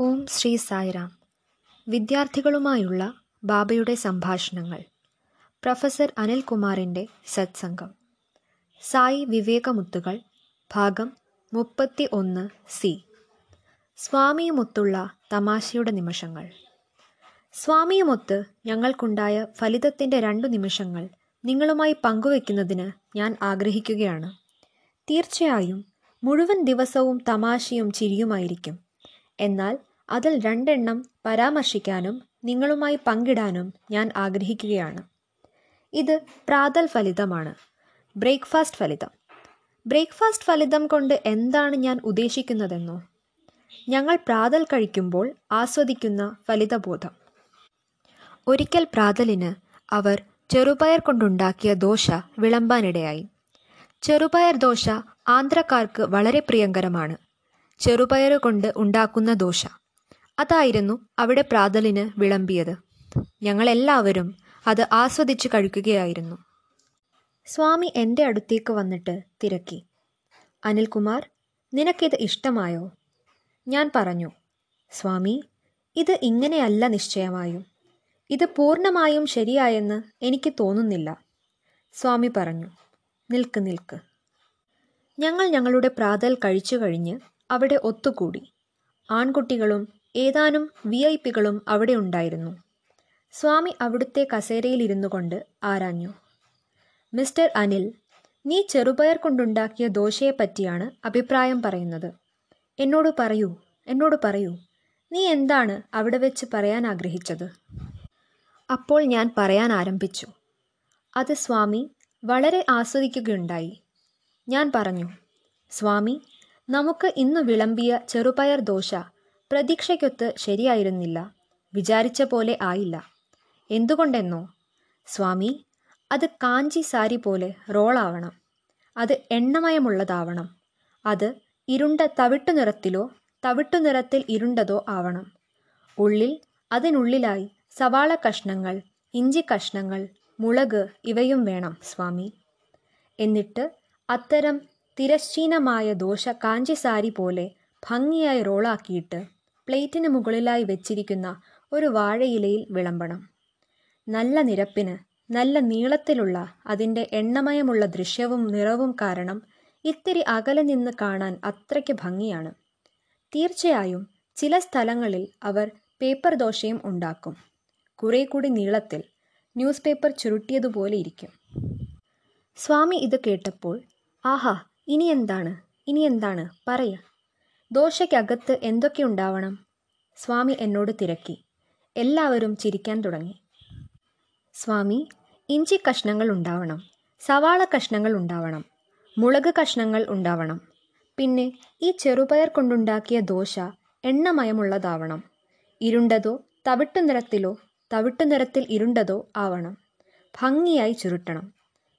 ഓം ശ്രീ സായിറാം വിദ്യാർത്ഥികളുമായുള്ള ബാബയുടെ സംഭാഷണങ്ങൾ. പ്രൊഫസർ അനിൽകുമാറിന്റെ സത്സംഗം. സായി വിവേകമുത്തുകൾ ഭാഗം മുപ്പത്തി ഒന്ന് സി. സ്വാമിയുമൊത്തുള്ള തമാശയുടെ നിമിഷങ്ങൾ. സ്വാമിയുമൊത്ത് ഞങ്ങൾക്കുണ്ടായ ഫലിതത്തിന്റെ രണ്ടു നിമിഷങ്ങൾ നിങ്ങളുമായി പങ്കുവെക്കുന്നതിന് ഞാൻ ആഗ്രഹിക്കുകയാണ്. തീർച്ചയായും മുഴുവൻ ദിവസവും തമാശയും ചിരിയുമായിരിക്കും. എന്നാൽ അതിൽ രണ്ടെണ്ണം പരാമർശിക്കാനും നിങ്ങളുമായി പങ്കിടാനും ഞാൻ ആഗ്രഹിക്കുകയാണ്. ഇത് പ്രാതൽ ഫലിതമാണ്. ബ്രേക്ക്ഫാസ്റ്റ് ഫലിതം. ബ്രേക്ക്ഫാസ്റ്റ് ഫലിതം കൊണ്ട് എന്താണ് ഞാൻ ഉദ്ദേശിക്കുന്നതെന്നോ? ഞങ്ങൾ പ്രാതൽ കഴിക്കുമ്പോൾ ആസ്വദിക്കുന്ന ഫലിതബോധം. ഒരിക്കൽ പ്രാതലിന് അവർ ചെറുപയർ കൊണ്ടുണ്ടാക്കിയ ദോശ വിളമ്പാനിടയായി. ചെറുപയർ ദോശ ആന്ധ്രക്കാർക്ക് വളരെ പ്രിയങ്കരമാണ്. ചെറുപയർ കൊണ്ട് ഉണ്ടാക്കുന്ന ദോശ. അതായിരുന്നു അവിടെ പ്രാതലിന് വിളമ്പിയത്. ഞങ്ങളെല്ലാവരും അത് ആസ്വദിച്ച് കഴിക്കുകയായിരുന്നു. സ്വാമി എന്റെ അടുത്തേക്ക് വന്നിട്ട് തിരക്കി. അനിൽകുമാർ നിനക്കിത് ഇഷ്ടമായോ? ഞാൻ പറഞ്ഞു സ്വാമി ഇത് ഇങ്ങനെയല്ല നിശ്ചയമായും. ഇത് പൂർണമായും ശരിയായെന്ന് എനിക്ക് തോന്നുന്നില്ല. സ്വാമി പറഞ്ഞു നിൽക്ക് നിൽക്ക്. ഞങ്ങൾ ഞങ്ങളുടെ പ്രാതൽ കഴിച്ചു കഴിഞ്ഞ് അവിടെ ഒത്തുകൂടി. ആൺകുട്ടികളും ഏതാനും വി ഐ പികളും അവിടെ ഉണ്ടായിരുന്നു. സ്വാമി അവിടുത്തെ കസേരയിലിരുന്നു കൊണ്ട് ആരാഞ്ഞു. മിസ്റ്റർ അനിൽ നീ ചെറുപയർ കൊണ്ടുണ്ടാക്കിയ ദോശയെപ്പറ്റിയാണ് അഭിപ്രായം പറയുന്നത്. എന്നോട് പറയൂ എന്നോട് പറയൂ. നീ എന്താണ് അവിടെ വെച്ച് പറയാൻ ആഗ്രഹിച്ചത്? അപ്പോൾ ഞാൻ പറയാൻ ആരംഭിച്ചു. അത് സ്വാമി വളരെ ആസ്വദിക്കുകയുണ്ടായി. ഞാൻ പറഞ്ഞു സ്വാമി നമുക്ക് ഇന്ന് വിളമ്പിയ ചെറുപയർ ദോശ പ്രതീക്ഷയ്ക്കൊത്ത് ശരിയായിരുന്നില്ല. വിചാരിച്ച പോലെ ആയില്ല. എന്തുകൊണ്ടെന്നോ? സ്വാമി അത് കാഞ്ചി സാരി പോലെ റോളാവണം. അത് എണ്ണമയമുള്ളതാവണം. അത് ഇരുണ്ട തവിട്ടു നിറത്തിലോ തവിട്ടു നിറത്തിൽ ഇരുണ്ടതോ ആവണം. ഉള്ളിൽ അതിനുള്ളിലായി സവാള കഷ്ണങ്ങൾ ഇഞ്ചി കഷ്ണങ്ങൾ മുളക് ഇവയും വേണം സ്വാമി. എന്നിട്ട് അത്തരം തിരശ്ചീനമായ ദോശ കാഞ്ചി സാരി പോലെ ഭംഗിയായി റോളാക്കിയിട്ട് പ്ലേറ്റിന് മുകളിലായി വെച്ചിരിക്കുന്ന ഒരു വാഴയിലയിൽ വിളമ്പണം. നല്ല നിരപ്പിന് നല്ല നീളത്തിലുള്ള അതിന്റെ എണ്ണമയമുള്ള ദൃശ്യവും നിറവും കാരണം ഇത്തിരി അകലെ നിന്ന് കാണാൻ അത്രയ്ക്ക് ഭംഗിയാണ്. തീർച്ചയായും ചില സ്ഥലങ്ങളിൽ അവർ പേപ്പർ ദോശയും ഉണ്ടാക്കും. കുറേ കൂടി നീളത്തിൽ ന്യൂസ് പേപ്പർ ചുരുട്ടിയതുപോലെ ഇരിക്കും. സ്വാമി ഇത് കേട്ടപ്പോൾ ആഹാ ഇനി എന്താണ്? ഇനി എന്താണ്? പറയ. ദോശയ്ക്കകത്ത് എന്തൊക്കെയുണ്ടാവണം സ്വാമി എന്നോട് തിരക്കി. എല്ലാവരും ചിരിക്കാൻ തുടങ്ങി. സ്വാമി ഇഞ്ചി കഷ്ണങ്ങൾ ഉണ്ടാവണം സവാള കഷ്ണങ്ങൾ ഉണ്ടാവണം മുളക് കഷ്ണങ്ങൾ ഉണ്ടാവണം പിന്നെ ഈ ചെറുപയർ കൊണ്ടുണ്ടാക്കിയ ദോശ എണ്ണമയമുള്ളതാവണം. ഇരുണ്ടതോ തവിട്ടു നിറത്തിലോ തവിട്ടു നിറത്തിൽ ഇരുണ്ടതോ ആവണം. ഭംഗിയായി ചുരുട്ടണം.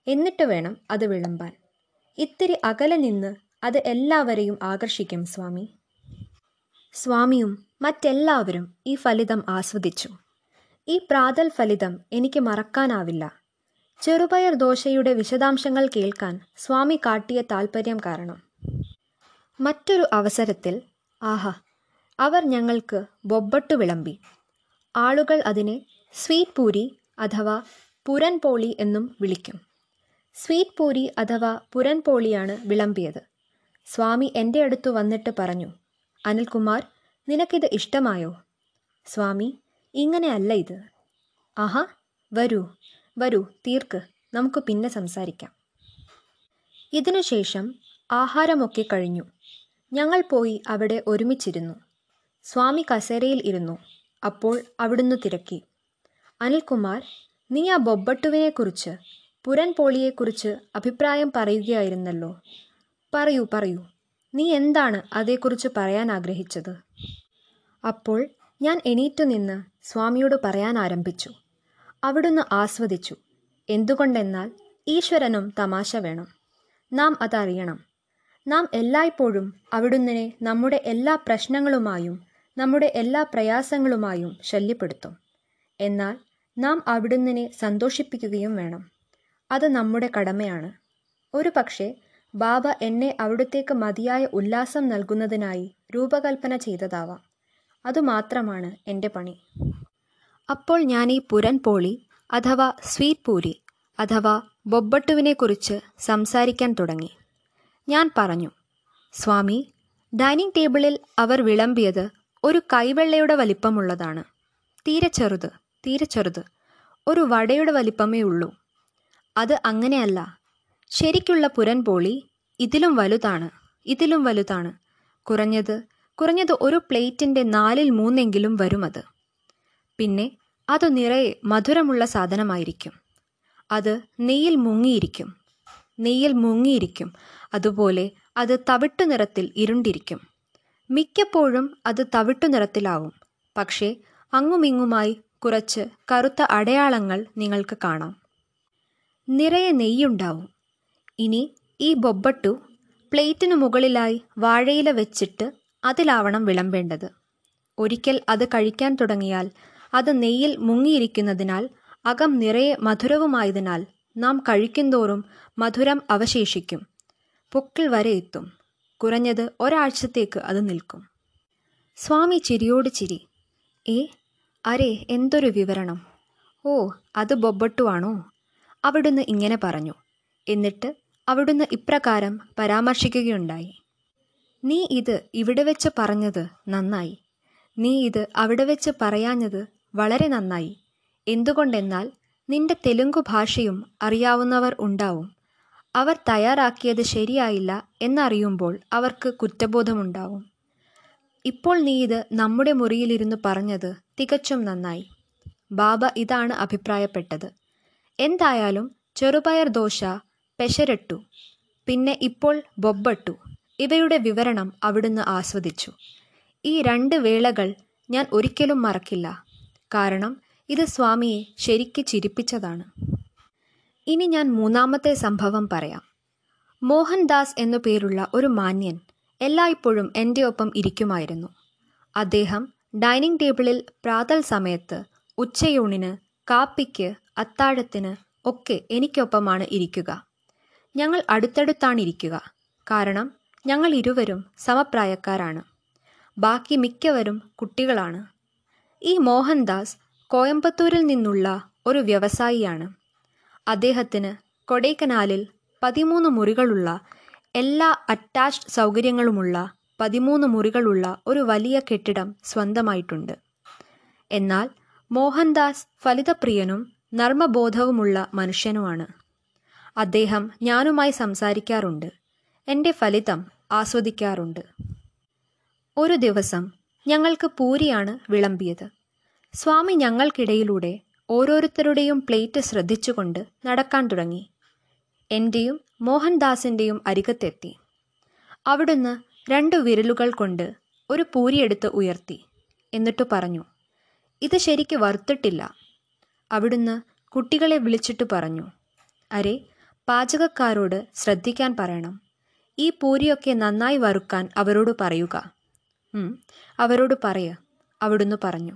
എന്നിട്ട് വേണം അത് വിളമ്പാൻ. ഇത്തിരി അകലെ നിന്ന് അത് എല്ലാവരെയും ആകർഷിക്കും സ്വാമി. സ്വാമിയും മറ്റെല്ലാവരും ഈ ഫലിതം ആസ്വദിച്ചു. ഈ പ്രാതൽ ഫലിതം എനിക്ക് മറക്കാനാവില്ല. ചെറുപയർ ദോശയുടെ വിശദാംശങ്ങൾ കേൾക്കാൻ സ്വാമി കാട്ടിയ താൽപ്പര്യം കാരണം. മറ്റൊരു അവസരത്തിൽ ആഹാ അവർ ഞങ്ങൾക്ക് ബൊബ്ബട്ടു വിളമ്പി. ആളുകൾ അതിനെ സ്വീറ്റ് പൂരി അഥവാ പുരൻപോളി എന്നും വിളിക്കും. സ്വീറ്റ് പൂരി അഥവാ പുരൻപോളിയാണ് വിളമ്പിയത്. സ്വാമി എന്റെ അടുത്ത് വന്നിട്ട് പറഞ്ഞു അനിൽകുമാർ നിനക്കിത് ഇഷ്ടമായോ? സ്വാമി ഇങ്ങനെയല്ല ഇത്. ആഹാ വരൂ വരൂ തീർക്ക് നമുക്ക് പിന്നെ സംസാരിക്കാം. ഇതിനുശേഷം ആഹാരമൊക്കെ കഴിഞ്ഞു. ഞങ്ങൾ പോയി അവിടെ ഒരുമിച്ചിരുന്നു. സ്വാമി കസേരയിൽ ഇരുന്നു. അപ്പോൾ അവിടുന്ന് തിരക്കി. അനിൽകുമാർ നീ ആ ബൊബട്ടുവിനെക്കുറിച്ച് പുരൻപോളിയെക്കുറിച്ച് അഭിപ്രായം പറയുകയായിരുന്നല്ലോ. പറയൂ പറയൂ. നീ എന്താണ് അതേക്കുറിച്ച് പറയാൻ ആഗ്രഹിച്ചത്? അപ്പോൾ ഞാൻ എണീറ്റു നിന്ന് സ്വാമിയോട് പറയാൻ ആരംഭിച്ചു. അവിടുന്ന് ആസ്വദിച്ചു. എന്തുകൊണ്ടെന്നാൽ ഈശ്വരനും തമാശ വേണം. നാം അതറിയണം. നാം എല്ലായ്പ്പോഴും അവിടുന്നിനെ നമ്മുടെ എല്ലാ പ്രശ്നങ്ങളുമായും നമ്മുടെ എല്ലാ പ്രയാസങ്ങളുമായും ശല്യപ്പെടുത്തും. എന്നാൽ നാം അവിടുന്നിനെ സന്തോഷിപ്പിക്കുകയും വേണം. അത് നമ്മുടെ കടമയാണ്. ഒരു പക്ഷേ ബാബ എന്നെ അവിടുത്തേക്ക് മതിയായ ഉല്ലാസം നൽകുന്നതിനായി രൂപകൽപ്പന ചെയ്തതാവാം. അതുമാത്രമാണ് എന്റെ പണി. അപ്പോൾ ഞാൻ ഈ പുരൻ പോളി അഥവാ സ്വീറ്റ് പൂരി അഥവാ ബൊബ്ബട്ടുവിനെക്കുറിച്ച് സംസാരിക്കാൻ തുടങ്ങി. ഞാൻ പറഞ്ഞു സ്വാമി ഡൈനിങ് ടേബിളിൽ അവർ വിളമ്പിയത് ഒരു കൈവെള്ളയുടെ വലിപ്പമുള്ളതാണ്. തീരെ ചെറുത് തീരെ ചെറുത്. ഒരു വടയുടെ വലിപ്പമേ ഉള്ളൂ. അത് അങ്ങനെയല്ല ശരിക്കുള്ള പുരൻ പോളി ഇതിലും വലുതാണ് ഇതിലും വലുതാണ്. കുറഞ്ഞത് കുറഞ്ഞത് ഒരു പ്ലേറ്റിന്റെ നാലിൽ മൂന്നെങ്കിലും വരും അത്. പിന്നെ അത് നിറയെ മധുരമുള്ള സാധനമായിരിക്കും. അത് നെയ്യിൽ മുങ്ങിയിരിക്കും നെയ്യിൽ മുങ്ങിയിരിക്കും. അതുപോലെ അത് തവിട്ടു നിറത്തിൽ ഇരുണ്ടിരിക്കും. മിക്കപ്പോഴും അത് തവിട്ടു നിറത്തിലാവും. പക്ഷേ അങ്ങുമിങ്ങുമായി കുറച്ച് കറുത്ത അടയാളങ്ങൾ നിങ്ങൾക്ക് കാണാം. നിറയെ നെയ്യുണ്ടാവും. ഇനി ഈ ബൊബ്ബട്ടു പ്ലേറ്റിനു മുകളിലായി വാഴയില വെച്ചിട്ട് അതിലാവണം വിളമ്പേണ്ടത്. ഒരിക്കൽ അത് കഴിക്കാൻ തുടങ്ങിയാൽ അത് നെയ്യിൽ മുങ്ങിയിരിക്കുന്നതിനാൽ അകം നിറയെ മധുരവുമായതിനാൽ നാം കഴിക്കുന്തോറും മധുരം അവശേഷിക്കും. പൊക്കിൾ വരെ എത്തും. കുറഞ്ഞത് ഒരാഴ്ചത്തേക്ക് അത് നിൽക്കും. സ്വാമി ചിരിയോട് ചിരി. ഏ അരേ എന്തൊരു വിവരണം. ഓ അത് ബൊബ്ബട്ടുവാണോ അവിടുന്ന് ഇങ്ങനെ പറഞ്ഞു. എന്നിട്ട് അവിടുന്ന് ഇപ്രകാരം പരാമർശിക്കുകയുണ്ടായി. നീ ഇത് ഇവിടെ വെച്ച് പറഞ്ഞത് നന്നായി. നീ ഇത് അവിടെ വെച്ച് പറയാഞ്ഞത് വളരെ നന്നായി. എന്തുകൊണ്ടെന്നാൽ നിന്റെ തെലുങ്കു ഭാഷയും അറിയാവുന്നവർ ഉണ്ടാവും. അവർ തയ്യാറാക്കിയത് ശരിയായില്ല എന്നറിയുമ്പോൾ അവർക്ക് കുറ്റബോധമുണ്ടാവും. ഇപ്പോൾ നീ ഇത് നമ്മുടെ മുറിയിലിരുന്ന് പറഞ്ഞത് തികച്ചും നന്നായി. ബാബ ഇതാണ് അഭിപ്രായപ്പെട്ടത്. എന്തായാലും ചെറുപയർ ദോശ പെശരട്ടു. പിന്നെ ഇപ്പോൾ ബൊബ്ബട്ടു. ഇവയുടെ വിവരണം അവിടുന്ന് ആസ്വദിച്ചു. ഈ രണ്ട് വേളകൾ ഞാൻ ഒരിക്കലും മറക്കില്ല. കാരണം ഇത് സ്വാമിയെ ശരിക്ക് ചിരിപ്പിച്ചതാണ്. ഇനി ഞാൻ മൂന്നാമത്തെ സംഭവം പറയാം. മോഹൻദാസ് എന്നു പേരുള്ള ഒരു മാന്യൻ എല്ലായ്പ്പോഴും എന്റെ ഒപ്പം ഇരിക്കുമായിരുന്നു. അദ്ദേഹം ഡൈനിങ് ടേബിളിൽ പ്രാതൽ സമയത്ത് ഉച്ചയൂണിന് കാപ്പിക്ക് അത്താഴത്തിന് ഒക്കെ എനിക്കൊപ്പമാണ് ഇരിക്കുക. ഞങ്ങൾ അടുത്തടുത്താണിരിക്കുക. കാരണം ഞങ്ങൾ ഇരുവരും സമപ്രായക്കാരാണ്. ബാക്കി മിക്കവരും കുട്ടികളാണ്. ഈ മോഹൻദാസ് കോയമ്പത്തൂരിൽ നിന്നുള്ള ഒരു വ്യവസായിയാണ്. അദ്ദേഹത്തിന് കൊടൈക്കനാലിൽ പതിമൂന്ന് മുറികളുള്ള എല്ലാ അറ്റാച്ച്ഡ് സൗകര്യങ്ങളുമുള്ള പതിമൂന്ന് മുറികളുള്ള ഒരു വലിയ കെട്ടിടം സ്വന്തമായിട്ടുണ്ട്. എന്നാൽ മോഹൻദാസ് ഫലിതപ്രിയനും നർമ്മബോധവുമുള്ള മനുഷ്യനുമാണ്. അദ്ദേഹം ഞാനുമായി സംസാരിക്കാറുണ്ട്. എന്റെ ഫലിതം ആസ്വദിക്കാറുണ്ട്. ഒരു ദിവസം ഞങ്ങൾക്ക് പൂരിയാണ് വിളമ്പിയത്. സ്വാമി ഞങ്ങൾക്കിടയിലൂടെ ഓരോരുത്തരുടെയും പ്ലേറ്റ് ശ്രദ്ധിച്ചുകൊണ്ട് നടക്കാൻ തുടങ്ങി. എന്റെയും മോഹൻദാസിന്റെയും അരികത്തെത്തി. അവിടുന്ന് രണ്ടു വിരലുകൾ കൊണ്ട് ഒരു പൂരിയെടുത്ത് ഉയർത്തി. എന്നിട്ട് പറഞ്ഞു ഇത് ശരിക്ക് വറുത്തിട്ടില്ല. അവിടുന്ന് കുട്ടികളെ വിളിച്ചിട്ട് പറഞ്ഞു അരെ പാചകക്കാരോട് ശ്രദ്ധിക്കാൻ പറയണം. ഈ പൂരിയൊക്കെ നന്നായി വറുക്കാൻ അവരോട് പറയുക. അവരോട് പറയ അവിടുന്ന് പറഞ്ഞു.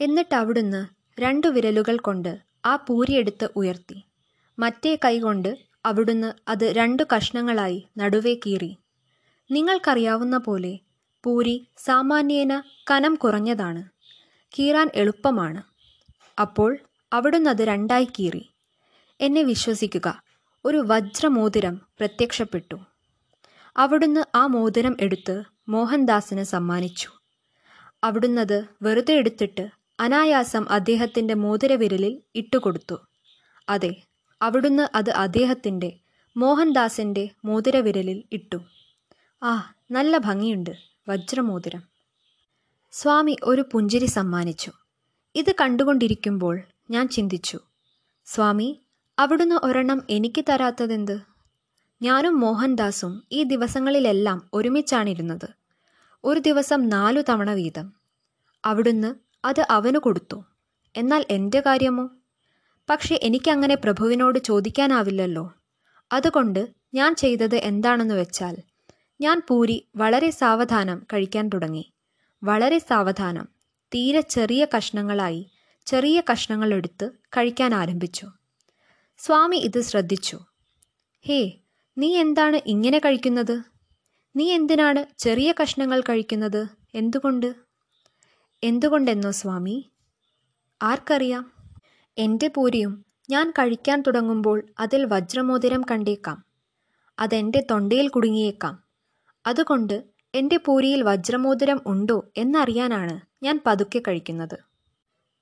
എന്നിട്ട് അവിടുന്ന് രണ്ടു വിരലുകൾ കൊണ്ട് ആ പൂരിയെടുത്ത് ഉയർത്തി. മറ്റേ കൈകൊണ്ട് അവിടുന്ന് അത് രണ്ടു കഷ്ണങ്ങളായി നടുവേ കീറി. നിങ്ങൾക്കറിയാവുന്ന പോലെ പൂരി സാമാന്യേന കനം കുറഞ്ഞതാണ്. കീറാൻ എളുപ്പമാണ്. അപ്പോൾ അവിടുന്ന് അത് രണ്ടായി കീറി. എന്നെ വിശ്വസിക്കുക. ഒരു വജ്രമോതിരം പ്രത്യക്ഷപ്പെട്ടു. അവിടുന്ന് ആ മോതിരം എടുത്ത് മോഹൻദാസിന് സമ്മാനിച്ചു. അവിടുന്നത് വെറുതെ എടുത്തിട്ട് അനായാസം അദ്ദേഹത്തിന്റെ മോതിരവിരലിൽ ഇട്ടുകൊടുത്തു. അതെ അവിടുന്ന് അത് അദ്ദേഹത്തിന്റെ മോഹൻദാസിന്റെ മോതിരവിരലിൽ ഇട്ടു. ആ നല്ല ഭംഗിയുണ്ട് വജ്രമോതിരം. സ്വാമി ഒരു പുഞ്ചിരി സമ്മാനിച്ചു. ഇത് കണ്ടുകൊണ്ടിരിക്കുമ്പോൾ ഞാൻ ചിന്തിച്ചു സ്വാമി അവിടുന്ന് ഒരെണ്ണം എനിക്ക് തരാത്തതെന്ത്? ഞാനും മോഹൻദാസും ഈ ദിവസങ്ങളിലെല്ലാം ഒരുമിച്ചാണിരുന്നത്. ഒരു ദിവസം നാലു തവണ വീതം. അവിടുന്ന് അത് അവന് കൊടുത്തു. എന്നാൽ എന്റെ കാര്യമോ? പക്ഷെ എനിക്കങ്ങനെ പ്രഭുവിനോട് ചോദിക്കാനാവില്ലല്ലോ. അതുകൊണ്ട് ഞാൻ ചെയ്തത് എന്താണെന്ന് വെച്ചാൽ ഞാൻ പൂരി വളരെ സാവധാനം കഴിക്കാൻ തുടങ്ങി. വളരെ സാവധാനം. തീരെ ചെറിയ കഷ്ണങ്ങളായി ചെറിയ കഷ്ണങ്ങളെടുത്ത് കഴിക്കാൻ ആരംഭിച്ചു. സ്വാമി ഇത് ശ്രദ്ധിച്ചു. ഹേ നീ എന്താണ് ഇങ്ങനെ കഴിക്കുന്നത്? നീ എന്തിനാണ് ചെറിയ കഷ്ണങ്ങൾ കഴിക്കുന്നത്? എന്തുകൊണ്ട്? എന്തുകൊണ്ടെന്നോ സ്വാമി? ആർക്കറിയാം? എന്റെ പൂരിയും ഞാൻ കഴിക്കാൻ തുടങ്ങുമ്പോൾ അതിൽ വജ്രമോതിരം കണ്ടേക്കാം. അതെന്റെ തൊണ്ടയിൽ കുടുങ്ങിയേക്കാം. അതുകൊണ്ട് എന്റെ പൂരിയിൽ വജ്രമോതിരം ഉണ്ടോ എന്നറിയാനാണ് ഞാൻ പതുക്കെ കഴിക്കുന്നത്.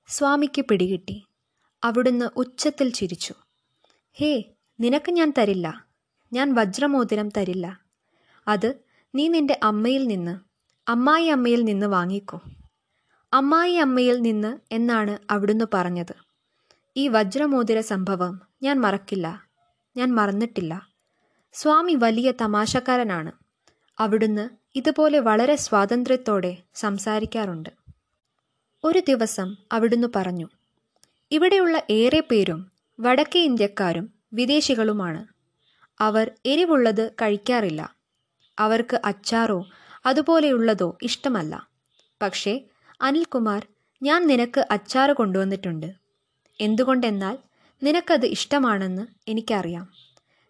സ്വാമിക്ക് പിടികിട്ടി. അവിടുന്ന് ഉച്ചത്തിൽ ചിരിച്ചു. ഹേ നിനക്ക് ഞാൻ തരില്ല. ഞാൻ വജ്രമോതിരം തരില്ല. അത് നീ നിന്റെ അമ്മയിൽ നിന്ന് അമ്മായി അമ്മയിൽ നിന്ന് വാങ്ങിക്കോ. അമ്മായി അമ്മയിൽ നിന്ന് എന്നാണ് അവിടുന്ന് പറഞ്ഞത്. ഈ വജ്രമോതിര സംഭവം ഞാൻ മറക്കില്ല. ഞാൻ മറന്നിട്ടില്ല. സ്വാമി വലിയ തമാശക്കാരനാണ്. അവിടുന്ന് ഇതുപോലെ വളരെ സ്വാതന്ത്ര്യത്തോടെ സംസാരിക്കാറുണ്ട്. ഒരു ദിവസം അവിടുന്ന് പറഞ്ഞു ഇവിടെയുള്ള ഏറെ പേരും വടക്കേ ഇന്ത്യക്കാരും വിദേശികളുമാണ്. അവർ എരിവുള്ളത് കഴിക്കാറില്ല. അവർക്ക് അച്ചാറോ അതുപോലെയുള്ളതോ ഇഷ്ടമല്ല. പക്ഷേ അനിൽകുമാർ ഞാൻ നിനക്ക് അച്ചാറ് കൊണ്ടുവന്നിട്ടുണ്ട്. എന്തുകൊണ്ടെന്നാൽ നിനക്കത് ഇഷ്ടമാണെന്ന് എനിക്കറിയാം.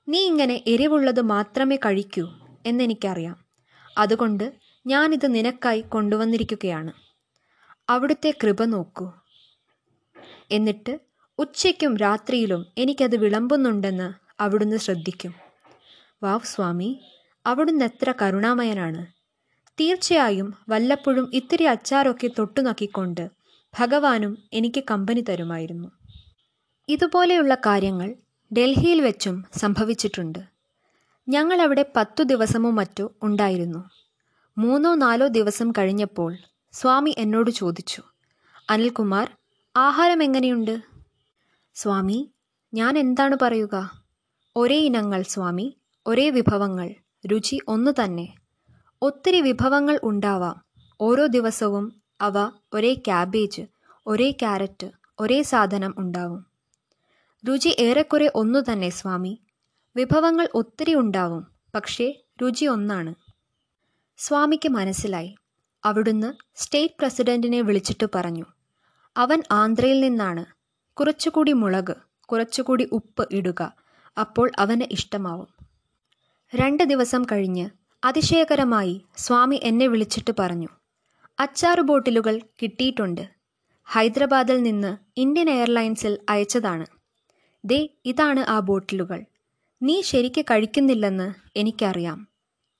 നീ ഇങ്ങനെ എരിവുള്ളത് മാത്രമേ കഴിക്കൂ എന്നെനിക്കറിയാം. അതുകൊണ്ട് ഞാനിത് നിനക്കായി കൊണ്ടുവന്നിരിക്കുകയാണ്. അവിടുത്തെ കൃപ നോക്കൂ. എന്നിട്ട് ഉച്ചയ്ക്കും രാത്രിയിലും എനിക്കത് വിളമ്പുന്നുണ്ടെന്ന് അവിടുന്ന് ശ്രദ്ധിക്കും. വാവ് സ്വാമി അവിടുന്ന് എത്ര കരുണാമയനാണ്. തീർച്ചയായും വല്ലപ്പോഴും ഇത്തിരി അച്ചാറൊക്കെ തൊട്ടു നക്കിക്കൊണ്ട് ഭഗവാനും എനിക്ക് കമ്പനി തരുമായിരുന്നു. ഇതുപോലെയുള്ള കാര്യങ്ങൾ ഡൽഹിയിൽ വെച്ചും സംഭവിച്ചിട്ടുണ്ട്. ഞങ്ങളവിടെ പത്തു ദിവസമോ മറ്റോ ഉണ്ടായിരുന്നു. മൂന്നോ നാലോ ദിവസം കഴിഞ്ഞപ്പോൾ സ്വാമി എന്നോട് ചോദിച്ചു അനിൽകുമാർ ആഹാരം എങ്ങനെയുണ്ട്? സ്വാമി ഞാൻ എന്താണ് പറയുക? ഒരേ ഇനങ്ങൾ സ്വാമി ഒരേ വിഭവങ്ങൾ രുചി ഒന്നു തന്നെ. ഒത്തിരി വിഭവങ്ങൾ ഉണ്ടാവാം. ഓരോ ദിവസവും അവ ഒരേ ക്യാബേജ് ഒരേ ക്യാരറ്റ് ഒരേ സാധനം ഉണ്ടാവും. രുചി ഏറെക്കുറെ ഒന്നു തന്നെ സ്വാമി. വിഭവങ്ങൾ ഒത്തിരി ഉണ്ടാവും പക്ഷേ രുചി ഒന്നാണ്. സ്വാമിക്ക് മനസ്സിലായി. അവിടുന്ന് സ്റ്റേറ്റ് പ്രസിഡന്റിനെ വിളിച്ചിട്ട് പറഞ്ഞു. അവൻ ആന്ധ്രയിൽ നിന്നാണ്. കുറച്ചുകൂടി മുളക് കുറച്ചുകൂടി ഉപ്പ് ഇടുക. അപ്പോൾ അവന് ഇഷ്ടമാവും. രണ്ട് ദിവസം കഴിഞ്ഞ് അതിശയകരമായി സ്വാമി എന്നെ വിളിച്ചിട്ട് പറഞ്ഞു അച്ചാറ് ബോട്ടിലുകൾ കിട്ടിയിട്ടുണ്ട്. ഹൈദരാബാദിൽ നിന്ന് ഇന്ത്യൻ എയർലൈൻസിൽ അയച്ചതാണ്. ദേ ഇതാണ് ആ ബോട്ടിലുകൾ. നീ ശരിക്ക് കഴിക്കുന്നില്ലെന്ന് എനിക്കറിയാം.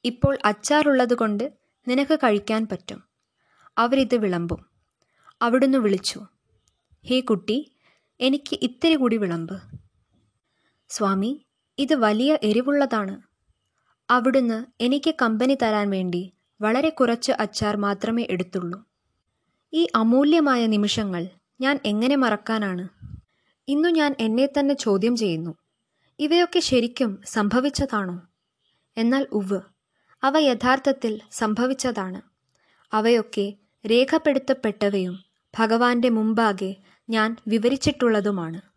ഇപ്പോൾ അച്ചാറുള്ളതുകൊണ്ട് നിനക്ക് കഴിക്കാൻ പറ്റും. അവരിത് വിളമ്പും. അവിടുന്ന് വിളിച്ചു ഹേ കുട്ടി എനിക്ക് ഇത്തിരി കൂടി വിളമ്പ്. സ്വാമി ഇത് വലിയ എരിവുള്ളതാണ്. അവിടുന്ന് എനിക്ക് കമ്പനി തരാൻ വേണ്ടി വളരെ കുറച്ച് അച്ചാർ മാത്രമേ എടുത്തുള്ളൂ. ഈ അമൂല്യമായ നിമിഷങ്ങൾ ഞാൻ എങ്ങനെ മറക്കാനാണ്? ഇന്നു ഞാൻ എന്നെ തന്നെ ചോദ്യം ചെയ്യുന്നു. ഇവയൊക്കെ ശരിക്കും സംഭവിച്ചതാണോ? എന്നാൽ ഉവ് അവ യഥാർത്ഥത്തിൽ സംഭവിച്ചതാണ്. അവയൊക്കെ രേഖപ്പെടുത്തപ്പെട്ടവയും ഭഗവാന്റെ മുമ്പാകെ ഞാൻ വിവരിച്ചിട്ടുള്ളതുമാണ്